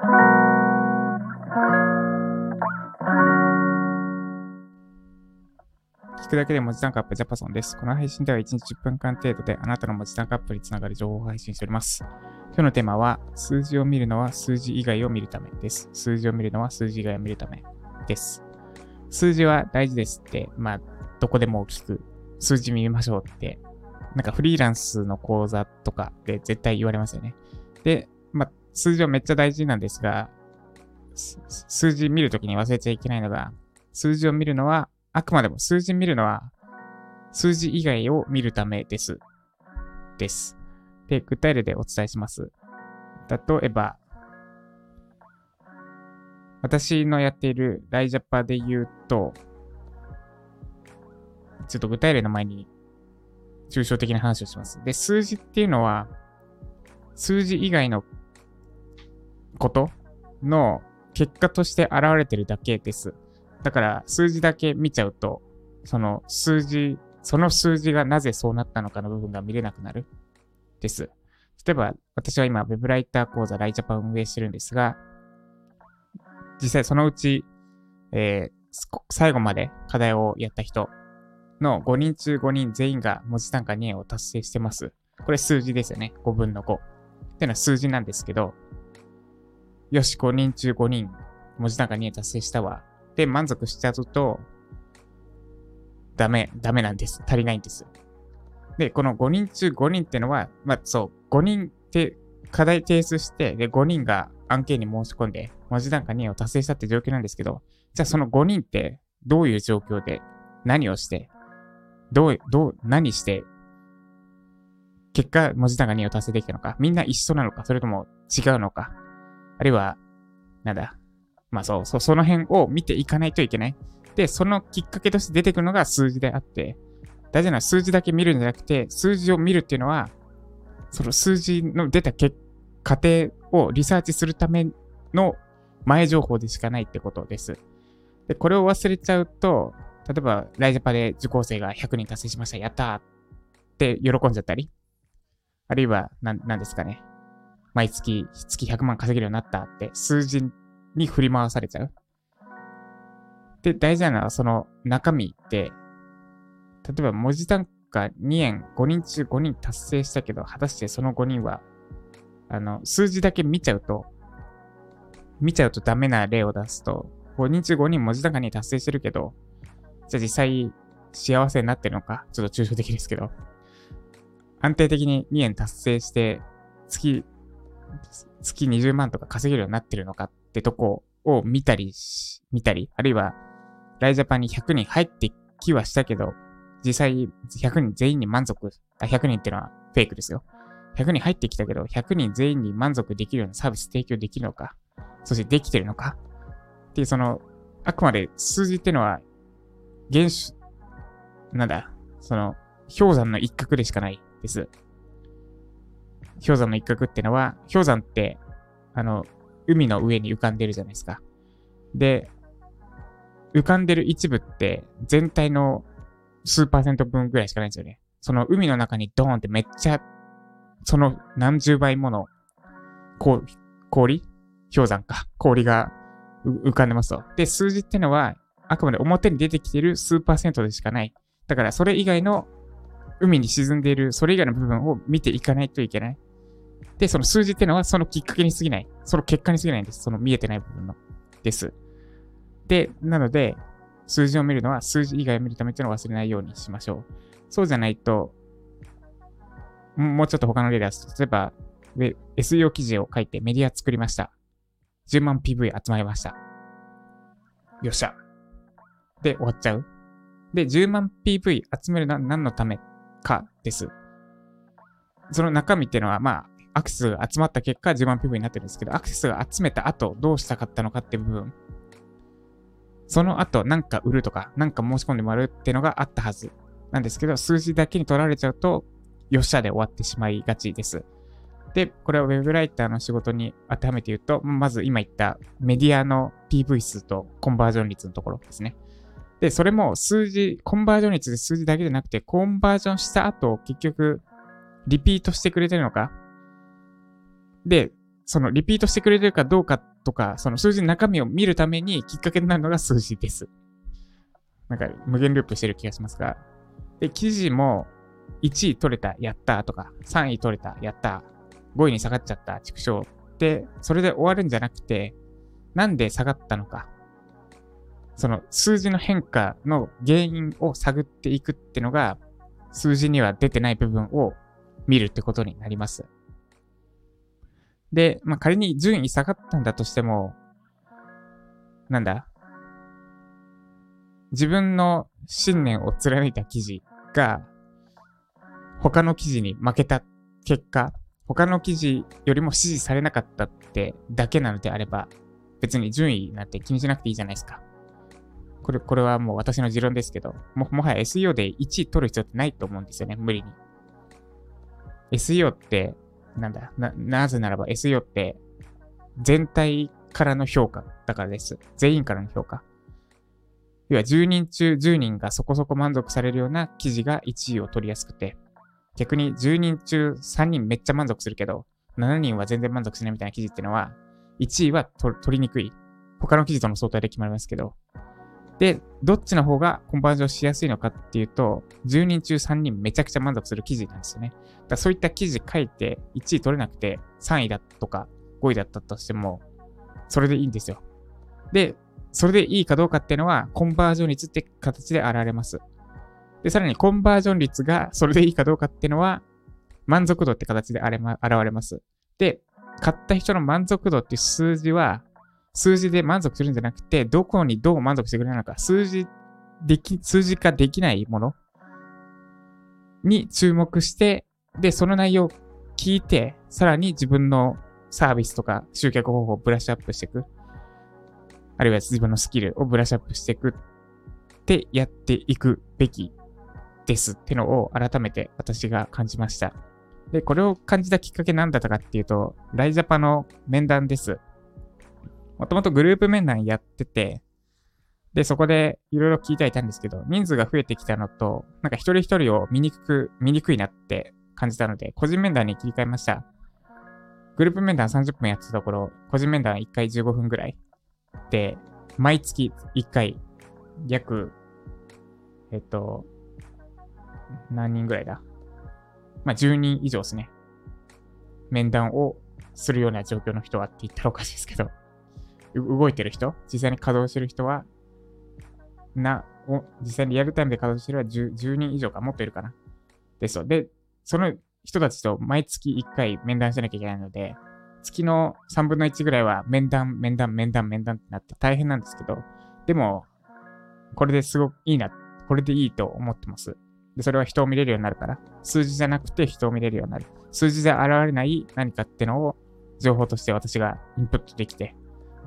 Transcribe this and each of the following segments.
聞くだけで文字単価アップジャパソンです。この配信では1日10分間程度であなたの文字単価アップにつながる情報を配信しております。今日のテーマは、数字を見るのは数字以外を見るためです。数字を見るのは数字以外を見るためです。数字は大事ですって、まあ、どこでも聞く。数字見ましょうって、なんかフリーランスの講座とかで絶対言われますよね。で、まあ、数字はめっちゃ大事なんですが、数字見るときに忘れちゃいけないのが、数字を見るのは、あくまでも数字見るのは、数字以外を見るためです。です。で、具体例でお伝えします。例えば、私のやっているライジャパで言うと、ちょっと具体例の前に抽象的な話をします。で、数字っていうのは、数字以外のことの結果として現れてるだけです。だから、数字だけ見ちゃうと、その数字、その数字がなぜそうなったのかの部分が見れなくなる。です。例えば、私は今、ウェブライター講座ライジャパンを運営してるんですが、実際そのうち、えー最後まで課題をやった人の5人中5人全員が文字単価2円を達成してます。これ数字ですよね。5分の5。っていうのは数字なんですけど、よし、5人中5人文字単価2円達成したわ。で、満足しちゃうと、ダメ、ダメなんです。足りないんです。で、この5人中5人ってのは、まあそう、5人って課題提出して、で、5人が案件に申し込んで、文字単価2を達成したって状況なんですけど、じゃあその5人ってどういう状況で何をして、どう、どう、何して、結果文字単価2を達成できたのか、みんな一緒なのか、それとも違うのか、あるいは、なんだ、まあそう、そその辺を見ていかないといけない。で、そのきっかけとして出てくるのが数字であって、大事な数字だけ見るんじゃなくて、数字を見るっていうのは、その数字の出た結過程をリサーチするための前情報でしかないってことです。で、これを忘れちゃうと、例えば、ライジャパで受講生が100人達成しました、やったーって喜んじゃったり、あるいは、な、なんですかね。毎月、月100万稼げるようになったって、数字に振り回されちゃう。で、大事なのは、その中身って、例えば文字単価2円、5人中5人達成したけど、果たしてその5人は、あの、数字だけ見ちゃうと、見ちゃうとダメな例を出すと、5人中5人文字単価に達成してるけど、じゃあ実際幸せになってるのか、ちょっと抽象的ですけど、安定的に2円達成して、月、月20万とか稼げるようになってるのかってとこを見たりし、見たり、あるいは、ライジャパンに100人入ってきはしたけど、実際100人全員に満足、あ、100人ってのはフェイクですよ。100人入ってきたけど、100人全員に満足できるようなサービス提供できるのか、そしてできてるのかっていう、その、あくまで数字ってのは、原種、なんだ、その、氷山の一角でしかないです。氷山の一角ってのは、氷山って、あの、海の上に浮かんでるじゃないですか。で、浮かんでる一部って全体の数パーセント分ぐらいしかないんですよね。その海の中にドーンってめっちゃ、その何十倍ものこう氷？氷山か。氷が浮かんでますと。で、数字ってのは、あくまで表に出てきてる数パーセントでしかない。だから、それ以外の海に沈んでいる、それ以外の部分を見ていかないといけない。で、その数字っていうのはそのきっかけに過ぎない。その結果に過ぎないんです。その見えてない部分の。です。で、なので、数字を見るのは数字以外を見るためっていうのを忘れないようにしましょう。そうじゃないと、もうちょっと他の例です、例えば、SEO 記事を書いてメディア作りました。10万 PV 集まりました。よっしゃ。で、終わっちゃう。で、10万 PV 集めるのは何のためかです。その中身っていうのは、まあ、アクセスが集まった結果10万 PV になってるんですけど、アクセスが集めた後どうしたかったのかって部分。その後、なんか売るとか、なんか申し込んでもらうってのがあったはずなんですけど、数字だけに取られちゃうと、よっしゃで終わってしまいがちです。で、これは Web ライターの仕事に当てはめて言うと、まず今言ったメディアの PV 数とコンバージョン率のところですね。で、それも数字、コンバージョン率で数字だけじゃなくて、コンバージョンした後、結局、リピートしてくれてるのかで、そのリピートしてくれてるかどうかとか、その数字の中身を見るためにきっかけになるのが数字です。なんか無限ループしてる気がしますが。で、記事も1位取れた、やったとか、3位取れた、やった、5位に下がっちゃった、畜生って、それで終わるんじゃなくて、なんで下がったのか、その数字の変化の原因を探っていくってのが、数字には出てない部分を見るってことになります。で、まあ、仮に順位下がったんだとしても、なんだ？自分の信念を貫いた記事が、他の記事に負けた結果、他の記事よりも支持されなかったってだけなのであれば、別に順位なんて気にしなくていいじゃないですか。これ、これはもう私の持論ですけど、も、もはや SEO で1位取る必要ってないと思うんですよね、無理に。SEO ってなんだ、な、なぜならば SEO って全体からの評価だからです。全員からの評価。要は10人中10人がそこそこ満足されるような記事が1位を取りやすくて、逆に10人中3人めっちゃ満足するけど、7人は全然満足しないみたいな記事っていうのは、1位は取りにくい。他の記事との相対で決まりますけど。で、どっちの方がコンバージョンしやすいのかっていうと、10人中3人めちゃくちゃ満足する記事なんですよね。だそういった記事書いて1位取れなくて3位だとか5位だったとしても、それでいいんですよ。で、それでいいかどうかっていうのは、コンバージョン率って形で現れます。で、さらにコンバージョン率がそれでいいかどうかっていうのは、満足度って形で現れます。で、買った人の満足度っていう数字は、数字で満足するんじゃなくて、どこにどう満足してくれるのか、数字でき、数字化できないものに注目して、で、その内容を聞いて、さらに自分のサービスとか集客方法をブラッシュアップしていく。あるいは自分のスキルをブラッシュアップしていくってやっていくべきですってのを改めて私が感じました。で、これを感じたきっかけなんだったかっていうと、ライジャパの面談です。もともとグループ面談やってて、で、そこでいろいろ聞いてはいたんですけど、人数が増えてきたのと、なんか一人一人を見にくく、見にくいなって感じたので、個人面談に切り替えました。グループ面談30分やってたところ、個人面談1回15分ぐらい。で、毎月1回、約、えっと、何人ぐらいだ？まあ、10人以上ですね。面談をするような状況の人はって言ったらおかしいですけど、動いてる人、実際に稼働してる人は、な、お実際にリアルタイムで稼働してる人は 10, 10人以上か、もっといるかな。ですよ。で、その人たちと毎月1回面談しなきゃいけないので、月の3分の1ぐらいは面談、面談、面談、面談ってなって大変なんですけど、でも、これですごくいいな、これでいいと思ってます。で、それは人を見れるようになるから、数字じゃなくて人を見れるようになる。数字で現れない何かってのを情報として私がインプットできて、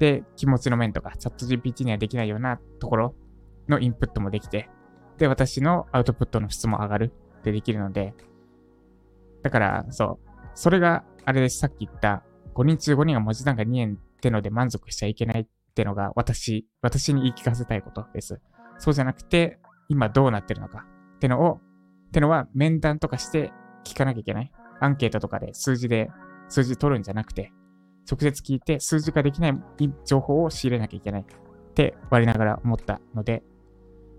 で、気持ちの面とか、チャット GPT にはできないようなところのインプットもできて、で、私のアウトプットの質も上がるってできるので、だから、そう。それが、あれです。さっき言った、5人中5人が文字単価2円ってので満足しちゃいけないってのが、私、私に言い聞かせたいことです。そうじゃなくて、今どうなってるのかってのを、ってのは面談とかして聞かなきゃいけない。アンケートとかで数字で、数字取るんじゃなくて、直接聞いて数字化できない情報を仕入れなきゃいけないって我ながら思ったので、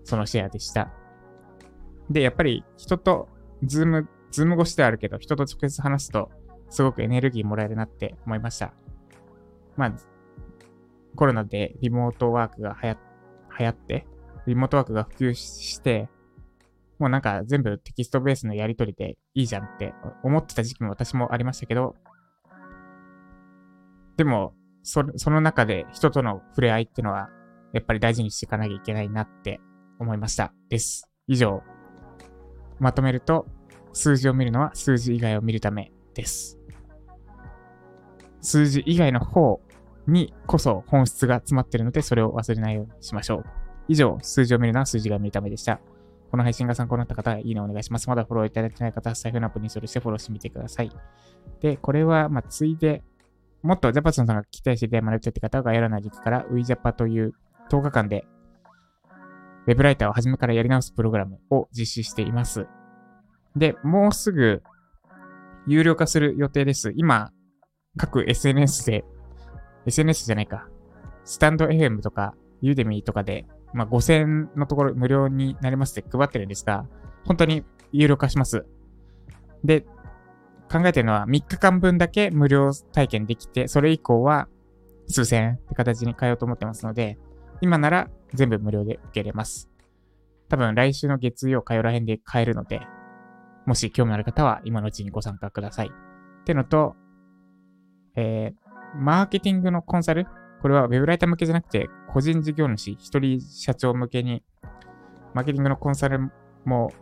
そのシェアでした。で、やっぱり人と Zoom Zoom 越しではあるけど、人と直接話すと、すごくエネルギーもらえるなって思いました。まあ、コロナでリモートワークが流行って、リモートワークが普及して、もうなんか全部テキストベースのやり取りでいいじゃんって思ってた時期も私もありましたけど、でも、そその中で人との触れ合いっていうのは、やっぱり大事にしていかなきゃいけないなって思いました。です。以上。まとめると、数字を見るのは数字以外を見るためです。数字以外の方にこそ本質が詰まってるので、それを忘れないようにしましょう。以上、数字を見るのは数字が見るためでした。この配信が参考になった方は、いいねお願いします。まだフォローいただいてない方は、財布のアプリにそれしてフォローしてみてください。で、これは、ま、ついで、もっとジャパソンさんが期待していただいてって方が概要欄のリンクから、ウィジャパという10日間で、ウェブライターを初めからやり直すプログラムを実施しています。で、もうすぐ有料化する予定です。今、各 SNS で、SNS じゃないか、スタンド FM とか、ユーデミーとかで、まあ、5000のところ無料になりますって配ってるんですが、本当に有料化します。で、考えてるのは3日間分だけ無料体験できて、それ以降は数千円って形に変えようと思ってますので、今なら全部無料で受けれます。多分来週の月曜火曜ら辺で買えるので、もし興味ある方は今のうちにご参加ください。ってのと、えー、マーケティングのコンサル？これはウェブライター向けじゃなくて、個人事業主、一人社長向けに、マーケティングのコンサルも、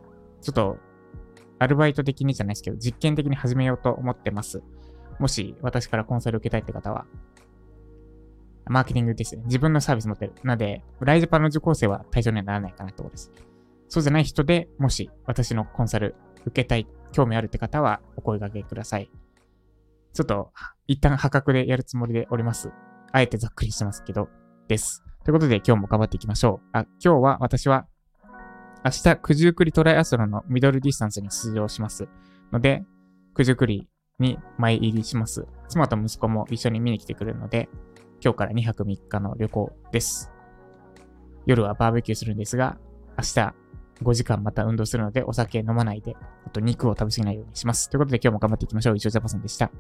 ちょっと、アルバイト的にじゃないですけど、実験的に始めようと思ってます。もし私からコンサル受けたいって方は、マーケティングですね。自分のサービス持ってる。なので、ライズパンの受講生は対象にはならないかなってことです。そうじゃない人でもし私のコンサル受けたい、興味あるって方はお声掛けください。ちょっと、一旦破格でやるつもりでおります。あえてざっくりしてますけど、です。ということで今日も頑張っていきましょう。あ、今日は私は、明日、九十九里トライアスロンのミドルディスタンスに出場します。ので、九十九里に前入りします。妻と息子も一緒に見に来てくれるので、今日から2泊3日の旅行です。夜はバーベキューするんですが、明日5時間また運動するのでお酒飲まないで、あと肉を食べ過ぎないようにします。ということで今日も頑張っていきましょう。以上ジャパさんでした。